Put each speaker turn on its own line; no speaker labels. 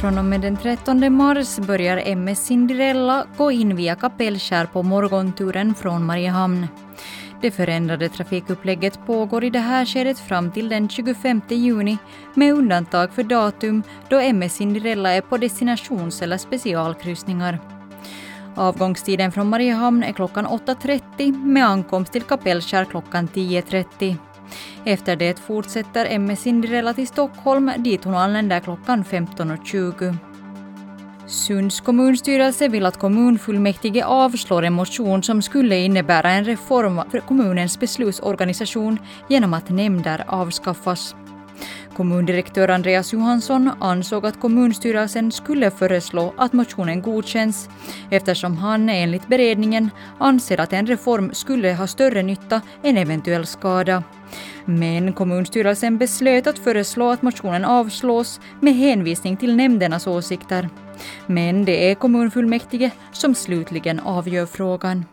Från och med den 13 mars börjar MS Cinderella gå in via Kapellskär på morgonturen från Mariehamn. Det förändrade trafikupplägget pågår i det här skedet fram till den 25 juni med undantag för datum då MS Cinderella är på destinations eller specialkryssningar. Avgångstiden från Mariehamn är klockan 8.30 med ankomst till Kapellskär klockan 10.30. Efter det fortsätter MS Cinderella till Stockholm dit hon anländer klockan 15.20. Sunds kommunstyrelse vill att kommunfullmäktige avslår en motion som skulle innebära en reform för kommunens beslutsorganisation genom att nämnder avskaffas. Kommundirektör Andreas Johansson ansåg att kommunstyrelsen skulle föreslå att motionen godkänns eftersom han enligt beredningen anser att en reform skulle ha större nytta än eventuell skada. Men kommunstyrelsen beslöt att föreslå att motionen avslås med hänvisning till nämndernas åsikter. Men det är kommunfullmäktige som slutligen avgör frågan.